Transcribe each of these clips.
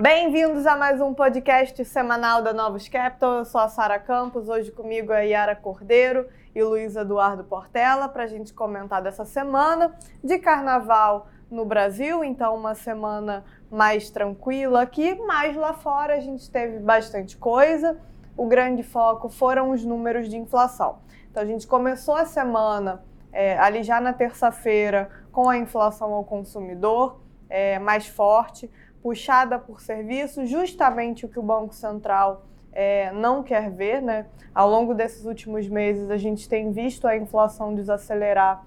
Bem-vindos a mais um podcast semanal da Novos Capital. Eu sou a Sara Campos, hoje comigo é Yara Cordeiro e Luiz Eduardo Portela para a gente comentar dessa semana de carnaval no Brasil, então uma semana mais tranquila aqui, mas lá fora a gente teve bastante coisa. O grande foco foram os números de inflação. Então a gente começou a semana é, ali já na terça-feira com a inflação ao consumidor é, mais forte, puxada por serviços, justamente o que o Banco Central é, não quer ver. Né? Ao longo desses últimos meses, a gente tem visto a inflação desacelerar,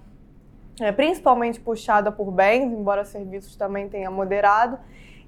é, principalmente puxada por bens, embora serviços também tenha moderado.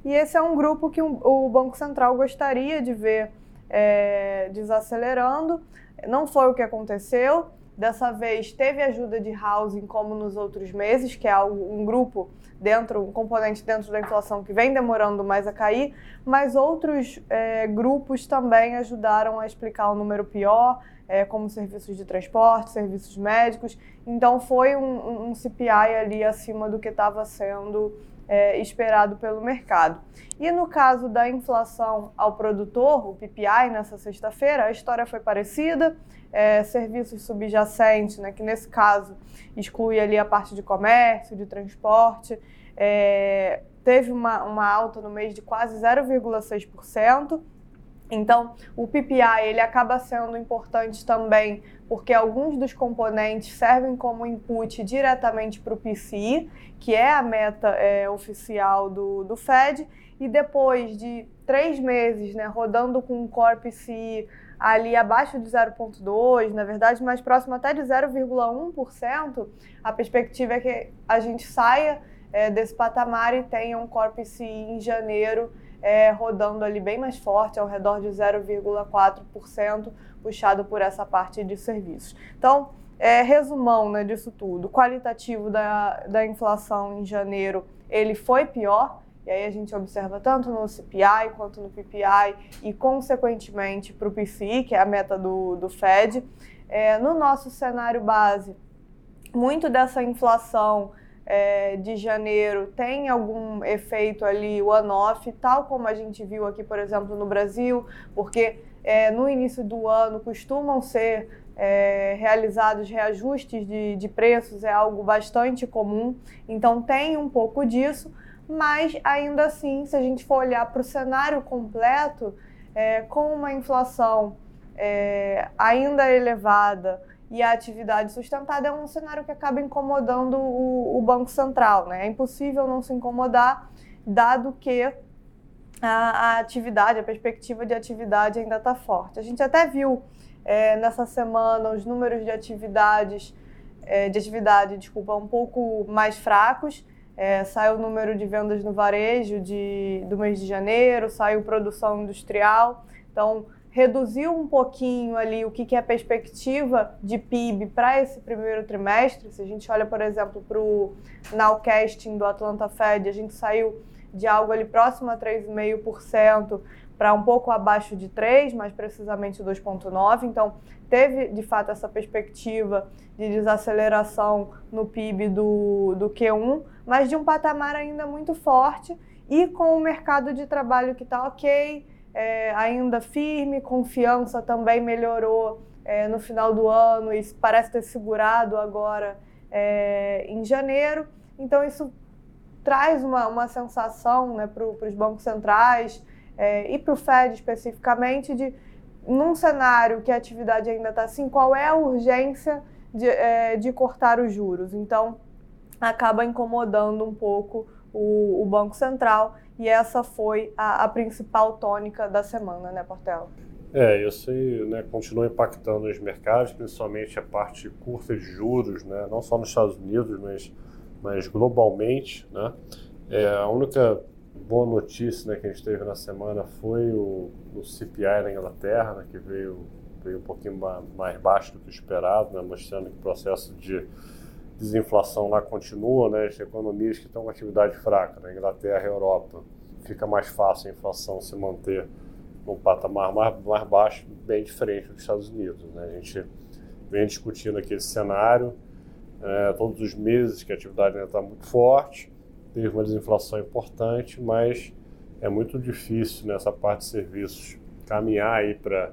E esse é um grupo que o Banco Central gostaria de ver é, desacelerando. Não foi o que aconteceu. Dessa vez teve ajuda de housing como nos outros meses, que é um grupo dentro, um componente dentro da inflação que vem demorando mais a cair, mas outros é, grupos também ajudaram a explicar o número pior, é, como serviços de transporte, serviços médicos. Então foi um, um CPI ali acima do que estava sendo é, esperado pelo mercado. E no caso da inflação ao produtor, o PPI, nessa sexta-feira, a história foi parecida. É, serviços subjacentes, né, que nesse caso exclui ali a parte de comércio, de transporte, é, teve uma, uma alta no mês de quase 0,6%. Então, o PPI ele acaba sendo importante também porque alguns dos componentes servem como input diretamente para o PCI, que é a meta é, oficial do, do Fed, e depois de três meses né, rodando com o Core PCI ali abaixo de 0,2%, na verdade mais próximo até de 0,1%, a perspectiva é que a gente saia é, desse patamar e tenha um Core PCI em janeiro é, rodando ali bem mais forte, ao redor de 0,4%, puxado por essa parte de serviços. Então, é, resumão né, disso tudo, qualitativo da, da inflação em janeiro, ele foi pior, e aí a gente observa tanto no CPI quanto no PPI e, consequentemente, para o PCI, que é a meta do, do Fed. É, no nosso cenário base, muito dessa inflação é, de janeiro tem algum efeito ali one-off, tal como a gente viu aqui, por exemplo, no Brasil, porque é, no início do ano costumam ser é, realizados reajustes de, de preços, é algo bastante comum, então tem um pouco disso, mas ainda assim, se a gente for olhar para o cenário completo, é, com uma inflação é, ainda elevada, e a atividade sustentada é um cenário que acaba incomodando o, o Banco Central. Né? É impossível não se incomodar, dado que a, a atividade, a perspectiva de atividade ainda está forte. A gente até viu é, nessa semana os números de atividades, é, de atividade, desculpa, um pouco mais fracos. É, saiu o número de vendas no varejo de, do mês de janeiro, saiu produção industrial. Então, reduziu um pouquinho ali o que, é a perspectiva de PIB para esse primeiro trimestre. Se a gente olha, por exemplo, para o nowcasting do Atlanta Fed, a gente saiu de algo ali próximo a 3,5% para um pouco abaixo de 3, mais precisamente 2,9. Então, teve de fato essa perspectiva de desaceleração no PIB do, do Q1, mas de um patamar ainda muito forte e com o mercado de trabalho que está ok, é, ainda firme, confiança também melhorou é, no final do ano e parece ter segurado agora é, em janeiro. Então, isso traz uma, uma sensação né, para os bancos centrais é, e para o Fed especificamente de, num cenário que a atividade ainda está assim, qual é a urgência de, é, de cortar os juros. Então, acaba incomodando um pouco o, o Banco Central e essa foi a, a principal tônica da semana, né, Portela? É, isso aí né, continua impactando os mercados, principalmente a parte curta de juros, né, não só nos Estados Unidos, mas, mas globalmente. Né. É, a única boa notícia né, que a gente teve na semana foi o, o CPI na Inglaterra, né, que veio, veio um pouquinho mais baixo do que esperado, né, mostrando que o processo de desinflação lá continua, né? As economias que estão com atividade fraca, né? Inglaterra e Europa, fica mais fácil a inflação se manter num patamar mais, mais baixo, bem diferente dos Estados Unidos. Né? A gente vem discutindo aqui esse cenário é, todos os meses que a atividade ainda está muito forte, teve uma desinflação importante, mas é muito difícil nessa parte de serviços caminhar aí para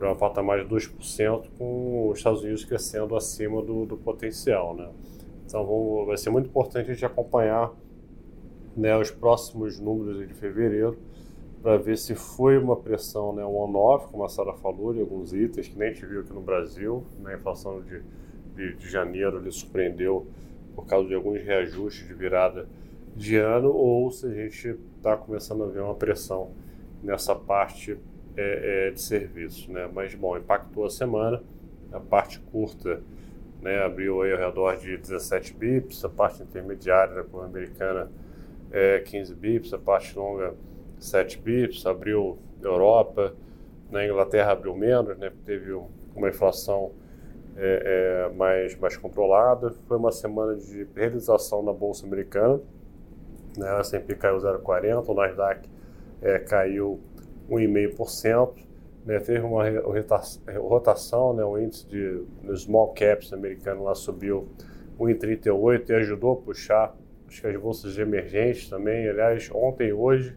para um patamar de 2%, com os Estados Unidos crescendo acima do, do potencial. Né? Então vamos, vai ser muito importante a gente acompanhar né, os próximos números de fevereiro para ver se foi uma pressão né, on-off, como a Sara falou, de alguns itens que nem a gente viu aqui no Brasil. Né, a inflação de, de, de janeiro ele surpreendeu por causa de alguns reajustes de virada de ano, ou se a gente está começando a ver uma pressão nessa parte é, é, de serviço. Né? Mas, bom, impactou a semana, a parte curta né, abriu aí ao redor de 17 bips, a parte intermediária da curva americana é 15 bips, a parte longa 7 bips, abriu Europa, na Inglaterra abriu menos, né, teve uma inflação é, é, mais, mais controlada. Foi uma semana de realização na Bolsa Americana, né, a S&P caiu 0,40, o Nasdaq é, caiu 1,5%, né, teve uma rotação, né, o índice de small caps americano lá subiu 1,38 e ajudou a puxar acho que as bolsas emergentes também. Aliás, ontem e hoje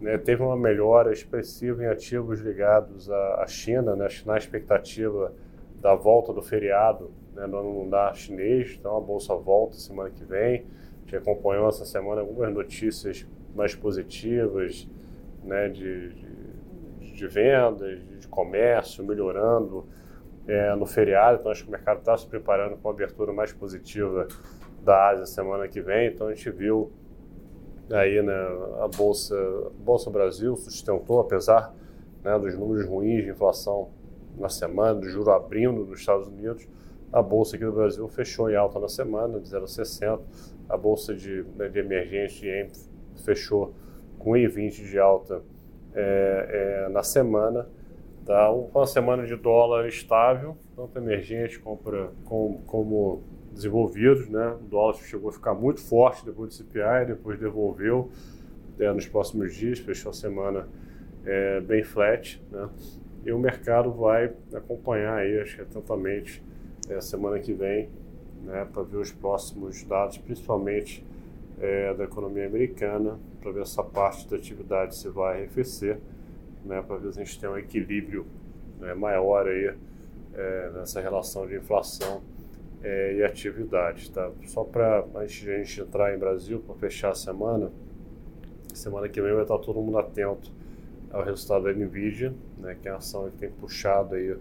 né, teve uma melhora expressiva em ativos ligados à, à China, né, na expectativa da volta do feriado né, no ano lunar chinês. Então a bolsa volta semana que vem. A gente acompanhou essa semana algumas notícias mais positivas né, de, de, de vendas, de comércio melhorando é, no feriado. Então acho que o mercado está se preparando para uma abertura mais positiva da Ásia semana que vem. Então a gente viu aí né, a bolsa, bolsa Brasil sustentou apesar né, dos números ruins de inflação na semana, do juro abrindo nos Estados Unidos, a bolsa aqui do Brasil fechou em alta na semana, de 0,60. A bolsa de, né, de emergência fechou com 1,20 de alta é, é, na semana. Tá? Uma semana de dólar estável, tanto emergente como, como, como desenvolvidos, né? O dólar chegou a ficar muito forte depois do CPI, depois devolveu é, nos próximos dias, fechou a semana é, bem flat, né? E o mercado vai acompanhar aí, acho que atentamente, é, semana que vem, né? Para ver os próximos dados, principalmente é, da economia americana, para ver essa parte da atividade se vai arrefecer, né? Para ver se a gente tem um equilíbrio né, maior aí é, nessa relação de inflação é, e atividade. Tá? Só para a gente entrar em Brasil, para fechar a semana, semana que vem vai estar todo mundo atento ao resultado da Nvidia, né, que é a ação que tem puxado aí,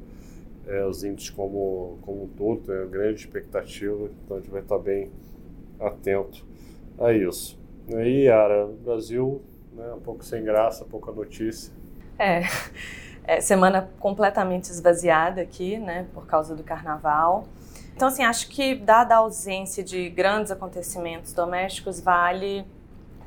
é, os índices como, como um todo, tem grande expectativa, então a gente vai estar bem atento a isso. E aí, Yara, Brasil, né, um pouco sem graça, pouca notícia. É, é, semana completamente esvaziada aqui, né, por causa do carnaval. Então, assim, acho que, dada a ausência de grandes acontecimentos domésticos, vale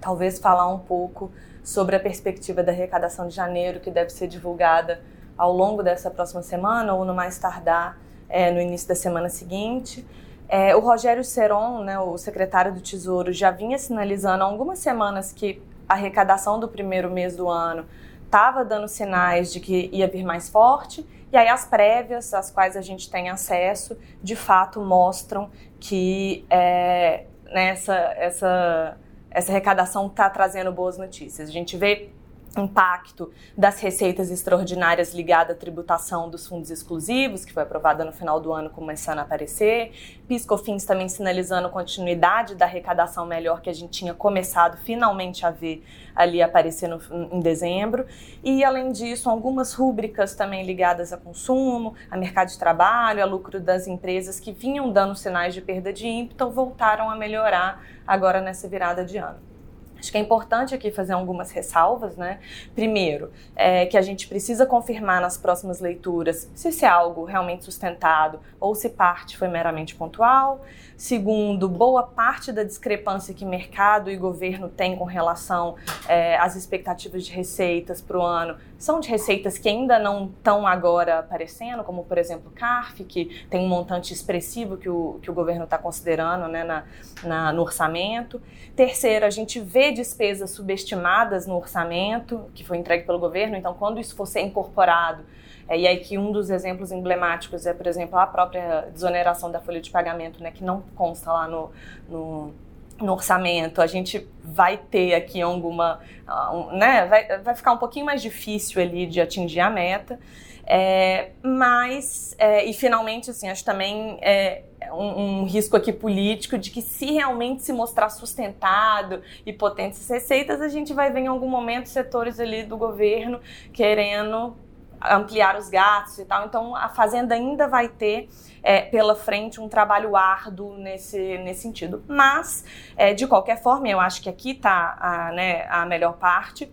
talvez falar um pouco sobre a perspectiva da arrecadação de janeiro, que deve ser divulgada ao longo dessa próxima semana ou no mais tardar é, no início da semana seguinte. É, o Rogério Seron, né, o secretário do Tesouro, já vinha sinalizando há algumas semanas que a arrecadação do primeiro mês do ano estava dando sinais de que ia vir mais forte e aí as prévias, às quais a gente tem acesso, de fato mostram que é, nessa essa, essa arrecadação está trazendo boas notícias. A gente vê impacto das receitas extraordinárias ligadas à tributação dos fundos exclusivos, que foi aprovada no final do ano, começando a aparecer. PiscoFins também sinalizando continuidade da arrecadação melhor que a gente tinha começado finalmente a ver ali aparecer no, em dezembro. E, além disso, algumas rúbricas também ligadas a consumo, a mercado de trabalho, a lucro das empresas que vinham dando sinais de perda de ímpeto voltaram a melhorar agora nessa virada de ano. Acho que é importante aqui fazer algumas ressalvas, né? Primeiro, é que a gente precisa confirmar nas próximas leituras se isso é algo realmente sustentado ou se parte foi meramente pontual. Segundo, boa parte da discrepância que mercado e governo têm com relação é, às expectativas de receitas para o ano são de receitas que ainda não estão agora aparecendo, como por exemplo CARF, que tem um montante expressivo que o, que o governo está considerando né, na, na, no orçamento. Terceiro, a gente vê despesas subestimadas no orçamento que foi entregue pelo governo, então quando isso for ser incorporado é, e aí que um dos exemplos emblemáticos é, por exemplo, a própria desoneração da folha de pagamento, né, que não consta lá no, no no orçamento, a gente vai ter aqui alguma, né, vai, vai ficar um pouquinho mais difícil ali de atingir a meta, é, mas, é, e finalmente, assim, acho também é, um, um, risco aqui político de que se realmente se mostrar sustentado e potentes receitas, a gente vai ver em algum momento setores ali do governo querendo ampliar os gastos e tal. Então, a Fazenda ainda vai ter é, pela frente um trabalho árduo nesse, nesse sentido. Mas, é, de qualquer forma, eu acho que aqui está a, né, a melhor parte.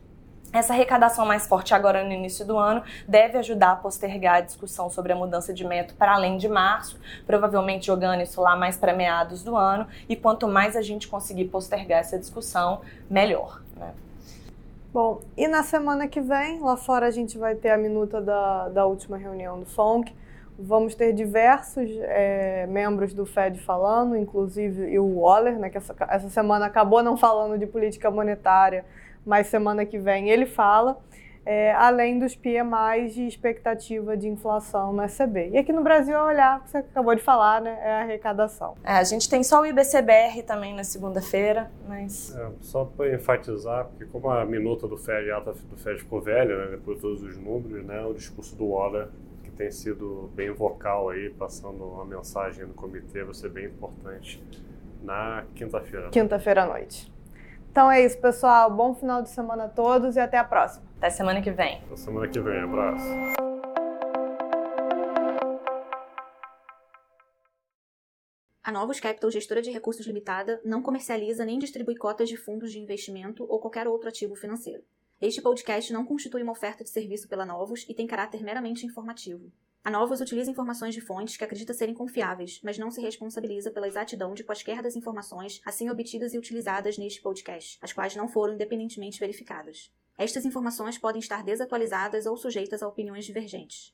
Essa arrecadação mais forte agora no início do ano deve ajudar a postergar a discussão sobre a mudança de método para além de março, provavelmente jogando isso lá mais para meados do ano. E quanto mais a gente conseguir postergar essa discussão, melhor. Né? Bom, e na semana que vem, lá fora a gente vai ter a minuta da, da última reunião do FONC. Vamos ter diversos é, membros do FED falando, inclusive o Waller, né, que essa, essa semana acabou não falando de política monetária, mas semana que vem ele fala é, além dos PMIs de expectativa de inflação no ECB. E aqui no Brasil, a olhar, que você acabou de falar, né, é a arrecadação. É, a gente tem só o IBCBR também na segunda-feira, mas... É, só para enfatizar, porque como a minuta do FED, a ata do FED ficou velha, né, depois de todos os números, né, o discurso do Waller, que tem sido bem vocal aí, passando uma mensagem no comitê, vai ser bem importante na quinta-feira. Quinta-feira à noite. Então é isso, pessoal. Bom final de semana a todos e até a próxima. Até semana que vem. Até semana que vem. Abraço. A Novos Capital, gestora de recursos limitada, não comercializa nem distribui cotas de fundos de investimento ou qualquer outro ativo financeiro. Este podcast não constitui uma oferta de serviço pela Novos e tem caráter meramente informativo. A Novos utiliza informações de fontes que acredita serem confiáveis, mas não se responsabiliza pela exatidão de quaisquer das informações assim obtidas e utilizadas neste podcast, as quais não foram independentemente verificadas. Estas informações podem estar desatualizadas ou sujeitas a opiniões divergentes.